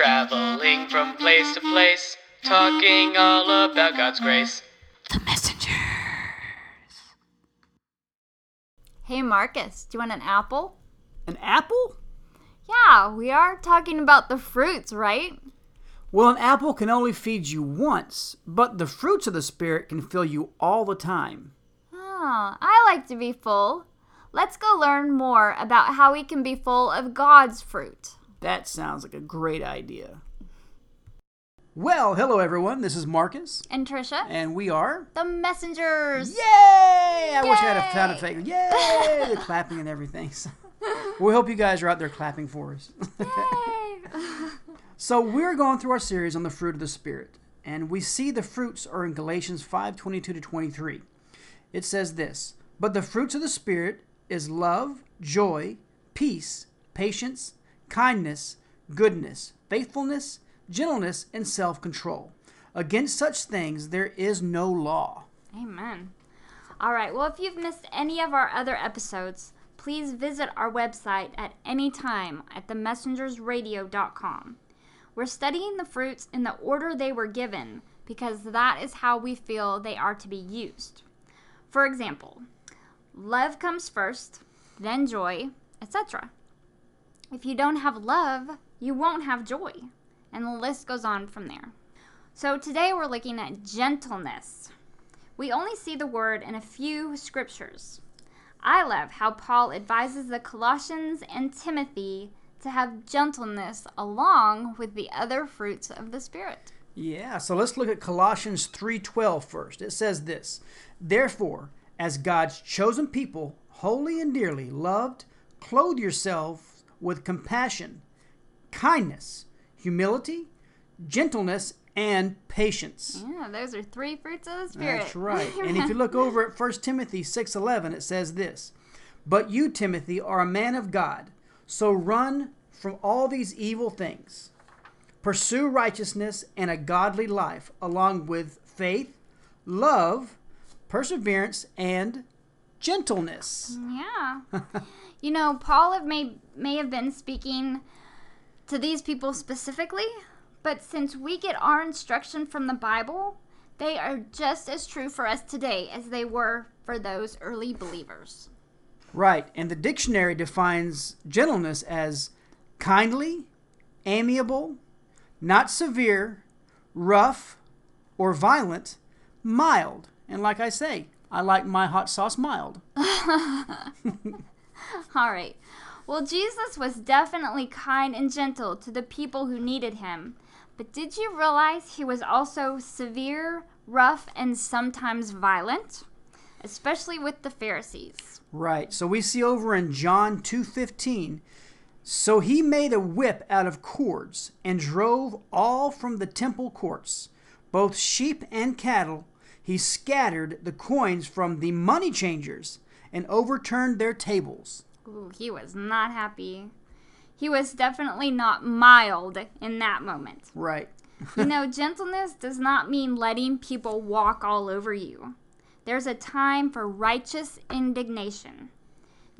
traveling from place to place, talking all about God's grace. The messengers. Hey Marcus, do you want an apple? An apple? Yeah, we are talking about the fruits, right? Well, an apple can only feed you once, but the fruits of the Spirit can fill you all the time. Oh, I like to be full. Let's go learn more about how we can be full of God's fruit. That sounds like a great idea. Well, hello everyone. This is Marcus, And Trisha, and we are. the messengers. Yay! I wish I had a sound Yay! effect. Yay! the clapping and everything. So, we hope you guys are out there clapping for us. Yay. So we're going through our series on the fruit of the Spirit, and we see the fruits are in Galatians 5, 22 to 23. It says this, But the fruits of the Spirit is love, joy, peace, patience, kindness, goodness, faithfulness, gentleness, and self-control. Against such things there is no law. Amen. All right. Well, if you've missed any of our other episodes, please visit our website at any time at themessengersradio.com. We're studying the fruits in the order they were given because that is how we feel they are to be used. For example, love comes first, then joy, etc. If you don't have love, you won't have joy. And the list goes on from there. So today we're looking at gentleness. We only see the word in a few scriptures. I love how Paul advises the Colossians and Timothy to have gentleness along with the other fruits of the Spirit. Yeah, so let's look at Colossians 3:12 first. It says this: "Therefore, as God's chosen people, holy and dearly loved, clothe yourselves with compassion, kindness, humility, gentleness, and patience." Yeah, those are three fruits of the Spirit. That's right. and if you look over at 1 Timothy 6:11, it says this: "But you, Timothy, are a man of God, so run from all these evil things. Pursue righteousness and a godly life, along with faith, love, perseverance, and gentleness." Yeah. you know, Paul have may may have been speaking to these people specifically, but since we get our instruction from the Bible, they are just as true for us today as they were for those early believers. Right, and the dictionary defines gentleness as kindly, amiable, not severe, rough, or violent, mild. And like I say, I like my hot sauce mild. All right. Well, Jesus was definitely kind and gentle to the people who needed him. But did you realize he was also severe, rough, and sometimes violent? Especially with the Pharisees. Right. So we see over in John 2:15, so he made a whip out of cords and drove all from the temple courts, both sheep and cattle. He scattered the coins from the money changers and overturned their tables. Ooh, he was not happy. He was definitely not mild in that moment. Right. You know, gentleness does not mean letting people walk all over you. There's a time for righteous indignation.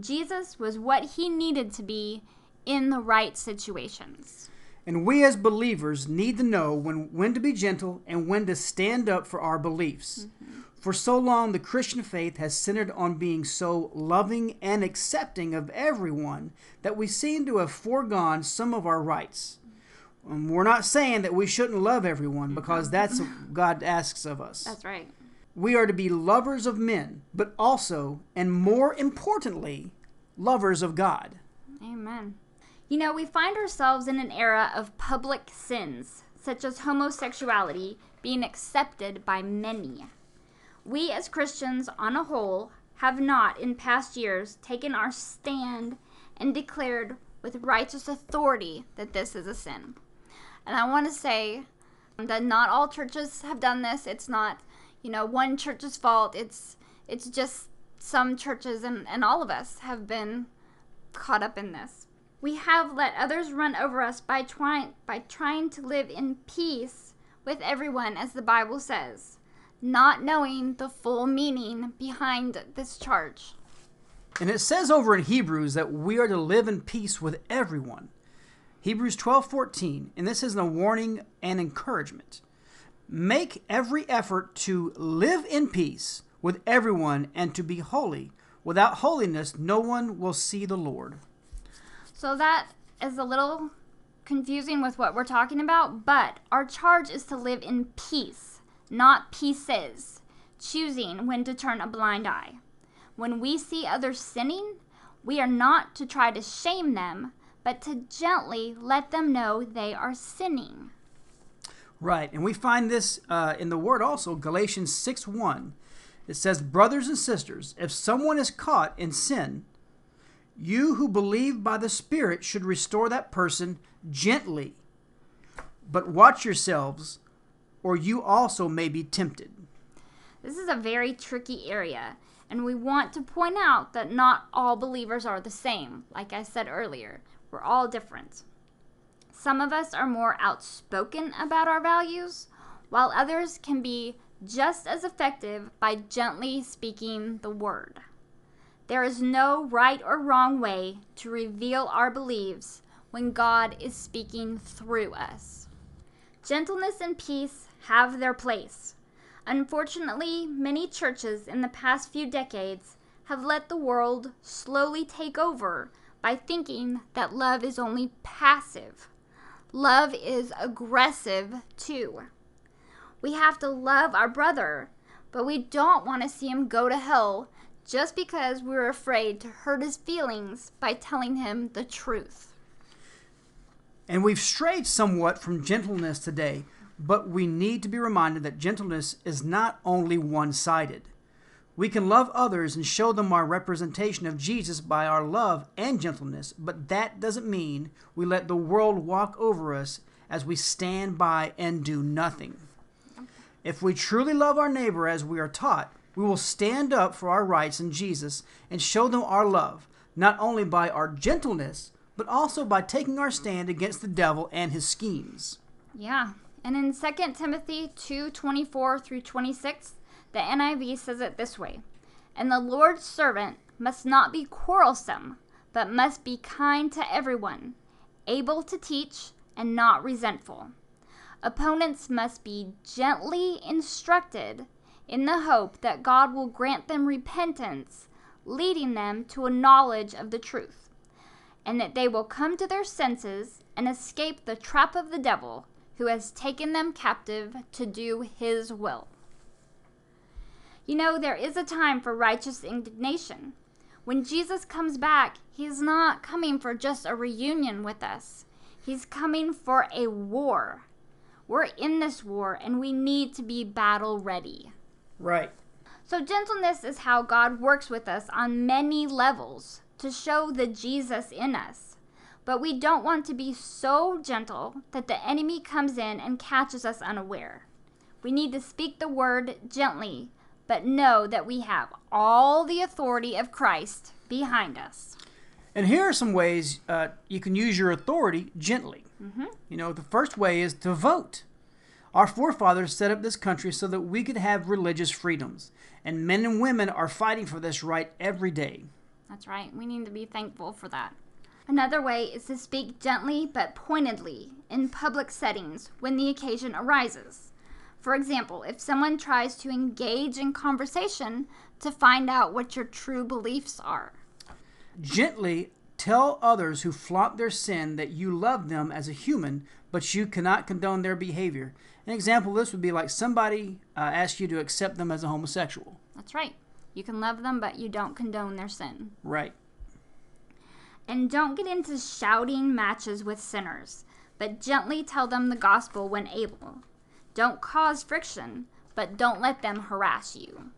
Jesus was what he needed to be in the right situations. And we as believers need to know when, when to be gentle and when to stand up for our beliefs. Mm-hmm. For so long, the Christian faith has centered on being so loving and accepting of everyone that we seem to have foregone some of our rights. Um, we're not saying that we shouldn't love everyone because that's what God asks of us. That's right. We are to be lovers of men, but also, and more importantly, lovers of God. Amen. You know, we find ourselves in an era of public sins, such as homosexuality, being accepted by many. We as Christians, on a whole, have not in past years taken our stand and declared with righteous authority that this is a sin. And I want to say that not all churches have done this. It's not, you know, one church's fault. It's it's just some churches and, and all of us have been caught up in this. We have let others run over us by trying by trying to live in peace with everyone as the Bible says, not knowing the full meaning behind this charge. And it says over in Hebrews that we are to live in peace with everyone. Hebrews 12:14, and this is a warning and encouragement. Make every effort to live in peace with everyone and to be holy. Without holiness, no one will see the Lord. So that is a little confusing with what we're talking about, but our charge is to live in peace, not pieces, choosing when to turn a blind eye. When we see others sinning, we are not to try to shame them, but to gently let them know they are sinning. Right, and we find this uh, in the Word also, Galatians 6 1. It says, Brothers and sisters, if someone is caught in sin, you who believe by the Spirit should restore that person gently. But watch yourselves, or you also may be tempted. This is a very tricky area, and we want to point out that not all believers are the same. Like I said earlier, we're all different. Some of us are more outspoken about our values, while others can be just as effective by gently speaking the word. There is no right or wrong way to reveal our beliefs when God is speaking through us. Gentleness and peace have their place. Unfortunately, many churches in the past few decades have let the world slowly take over by thinking that love is only passive. Love is aggressive too. We have to love our brother, but we don't want to see him go to hell just because we're afraid to hurt his feelings by telling him the truth. And we've strayed somewhat from gentleness today, but we need to be reminded that gentleness is not only one sided. We can love others and show them our representation of Jesus by our love and gentleness, but that doesn't mean we let the world walk over us as we stand by and do nothing. If we truly love our neighbor as we are taught, we will stand up for our rights in Jesus and show them our love, not only by our gentleness, but also by taking our stand against the devil and his schemes. Yeah. And in 2 Timothy 2 24 through 26, the NIV says it this way And the Lord's servant must not be quarrelsome, but must be kind to everyone, able to teach, and not resentful. Opponents must be gently instructed in the hope that God will grant them repentance, leading them to a knowledge of the truth, and that they will come to their senses and escape the trap of the devil who has taken them captive to do his will. You know, there is a time for righteous indignation. When Jesus comes back, he's not coming for just a reunion with us, he's coming for a war. We're in this war and we need to be battle ready. Right. So, gentleness is how God works with us on many levels to show the Jesus in us. But we don't want to be so gentle that the enemy comes in and catches us unaware. We need to speak the word gently but know that we have all the authority of Christ behind us. And here are some ways uh, you can use your authority gently. Mm-hmm. You know, the first way is to vote. Our forefathers set up this country so that we could have religious freedoms, and men and women are fighting for this right every day. That's right. We need to be thankful for that. Another way is to speak gently but pointedly in public settings when the occasion arises. For example, if someone tries to engage in conversation to find out what your true beliefs are, Gently tell others who flaunt their sin that you love them as a human, but you cannot condone their behavior. An example of this would be like somebody uh, asks you to accept them as a homosexual. that's right. You can love them, but you don't condone their sin. Right. And don't get into shouting matches with sinners, but gently tell them the gospel when able. Don't cause friction, but don't let them harass you.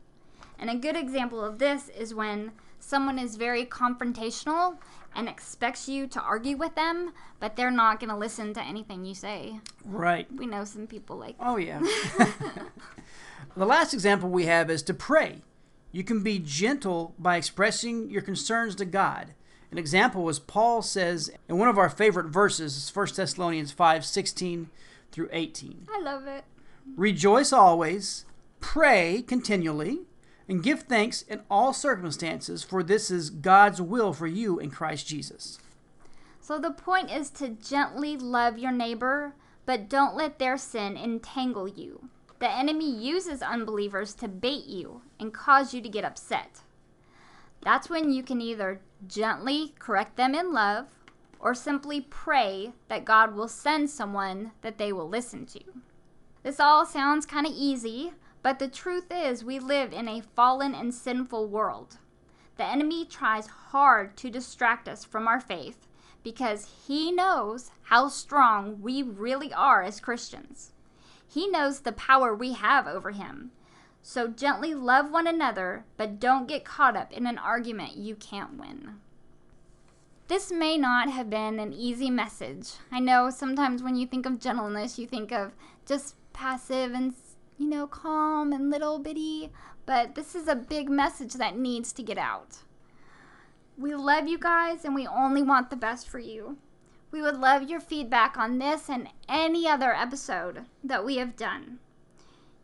And a good example of this is when someone is very confrontational and expects you to argue with them, but they're not going to listen to anything you say. Right. We know some people like Oh, yeah. the last example we have is to pray. You can be gentle by expressing your concerns to God. An example is Paul says in one of our favorite verses, 1 Thessalonians 5 16 through 18. I love it. Rejoice always, pray continually, and give thanks in all circumstances, for this is God's will for you in Christ Jesus. So the point is to gently love your neighbor, but don't let their sin entangle you. The enemy uses unbelievers to bait you and cause you to get upset. That's when you can either gently correct them in love or simply pray that God will send someone that they will listen to. This all sounds kind of easy, but the truth is we live in a fallen and sinful world. The enemy tries hard to distract us from our faith because he knows how strong we really are as Christians. He knows the power we have over him. So gently love one another, but don't get caught up in an argument you can't win. This may not have been an easy message. I know sometimes when you think of gentleness, you think of just passive and, you know, calm and little bitty, but this is a big message that needs to get out. We love you guys and we only want the best for you. We would love your feedback on this and any other episode that we have done.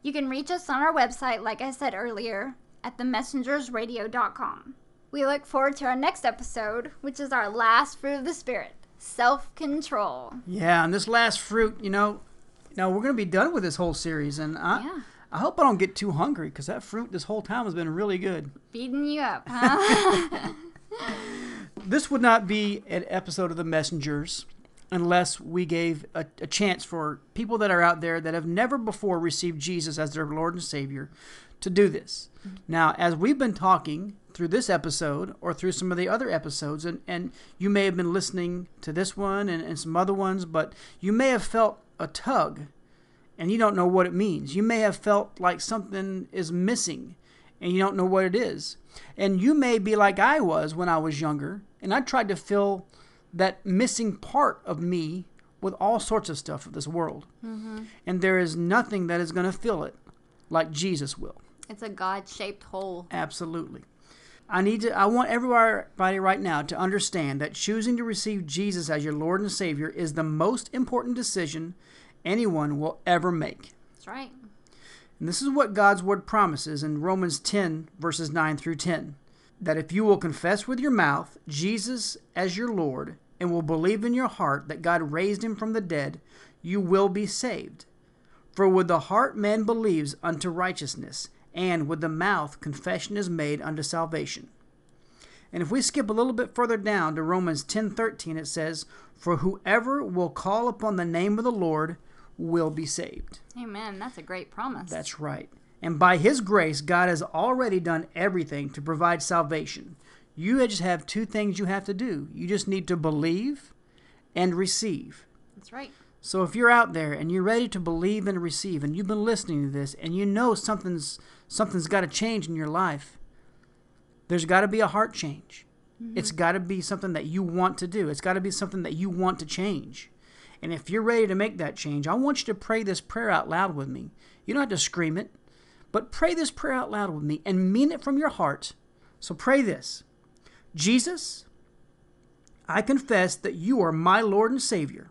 You can reach us on our website, like I said earlier, at themessengersradio.com. We look forward to our next episode, which is our last fruit of the Spirit self control. Yeah, and this last fruit, you know, now we're going to be done with this whole series, and I, Yeah. I hope I don't get too hungry because that fruit this whole time has been really good. Feeding you up, huh? This would not be an episode of The Messengers unless we gave a, a chance for people that are out there that have never before received Jesus as their Lord and Savior to do this. Now, as we've been talking through this episode or through some of the other episodes, and, and you may have been listening to this one and, and some other ones, but you may have felt a tug and you don't know what it means. You may have felt like something is missing and you don't know what it is. And you may be like I was when I was younger, and I tried to fill that missing part of me with all sorts of stuff of this world. Mm-hmm. And there is nothing that is going to fill it like Jesus will. it's a God shaped hole. Absolutely. I need to I want everybody right now to understand that choosing to receive Jesus as your Lord and Savior is the most important decision anyone will ever make. That's right. And this is what God's word promises in Romans 10, verses 9 through 10 that if you will confess with your mouth Jesus as your Lord and will believe in your heart that God raised him from the dead, you will be saved. For with the heart man believes unto righteousness, and with the mouth confession is made unto salvation. And if we skip a little bit further down to Romans 10:13 it says, "For whoever will call upon the name of the Lord will be saved." Amen. That's a great promise. That's right. And by His grace, God has already done everything to provide salvation. You just have two things you have to do. You just need to believe and receive. That's right. So if you're out there and you're ready to believe and receive, and you've been listening to this, and you know something's something's got to change in your life, there's got to be a heart change. Mm-hmm. It's got to be something that you want to do. It's got to be something that you want to change. And if you're ready to make that change, I want you to pray this prayer out loud with me. You don't have to scream it, but pray this prayer out loud with me and mean it from your heart. So pray this Jesus, I confess that you are my Lord and Savior.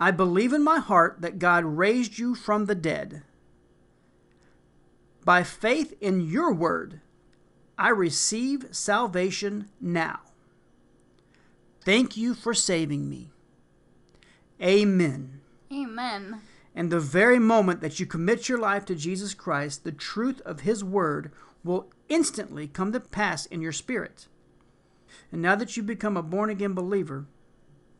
I believe in my heart that God raised you from the dead. By faith in your word, I receive salvation now. Thank you for saving me. Amen. Amen. And the very moment that you commit your life to Jesus Christ, the truth of His Word will instantly come to pass in your spirit. And now that you've become a born again believer,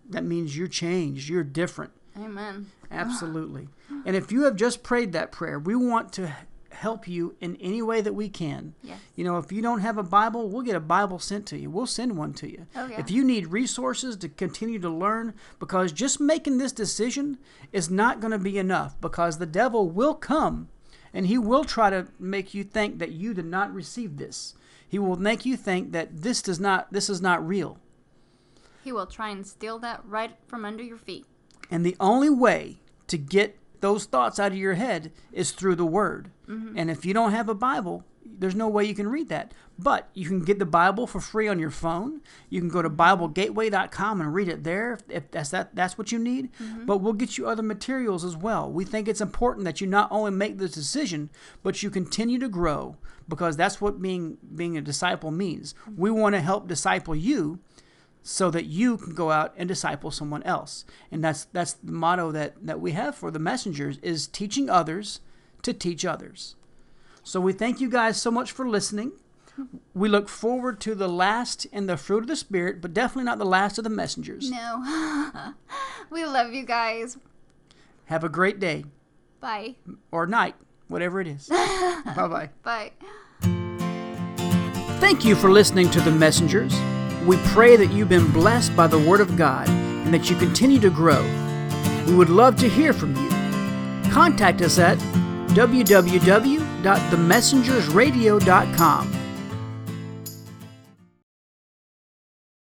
that means you're changed, you're different. Amen. Absolutely. And if you have just prayed that prayer, we want to help you in any way that we can. Yes. You know, if you don't have a Bible, we'll get a Bible sent to you. We'll send one to you. Oh, yeah. If you need resources to continue to learn, because just making this decision is not going to be enough, because the devil will come and he will try to make you think that you did not receive this. He will make you think that this does not this is not real. He will try and steal that right from under your feet. And the only way to get those thoughts out of your head is through the Word. Mm-hmm. And if you don't have a Bible, there's no way you can read that. But you can get the Bible for free on your phone. You can go to BibleGateway.com and read it there if that's that that's what you need. Mm-hmm. But we'll get you other materials as well. We think it's important that you not only make this decision, but you continue to grow because that's what being being a disciple means. Mm-hmm. We want to help disciple you so that you can go out and disciple someone else. And that's that's the motto that, that we have for the messengers is teaching others to teach others. So we thank you guys so much for listening. We look forward to the last and the fruit of the Spirit, but definitely not the last of the messengers. No. we love you guys. Have a great day Bye. or night, whatever it is. bye bye. Bye. Thank you for listening to The Messengers. We pray that you've been blessed by the Word of God and that you continue to grow. We would love to hear from you. Contact us at www.themessengersradio.com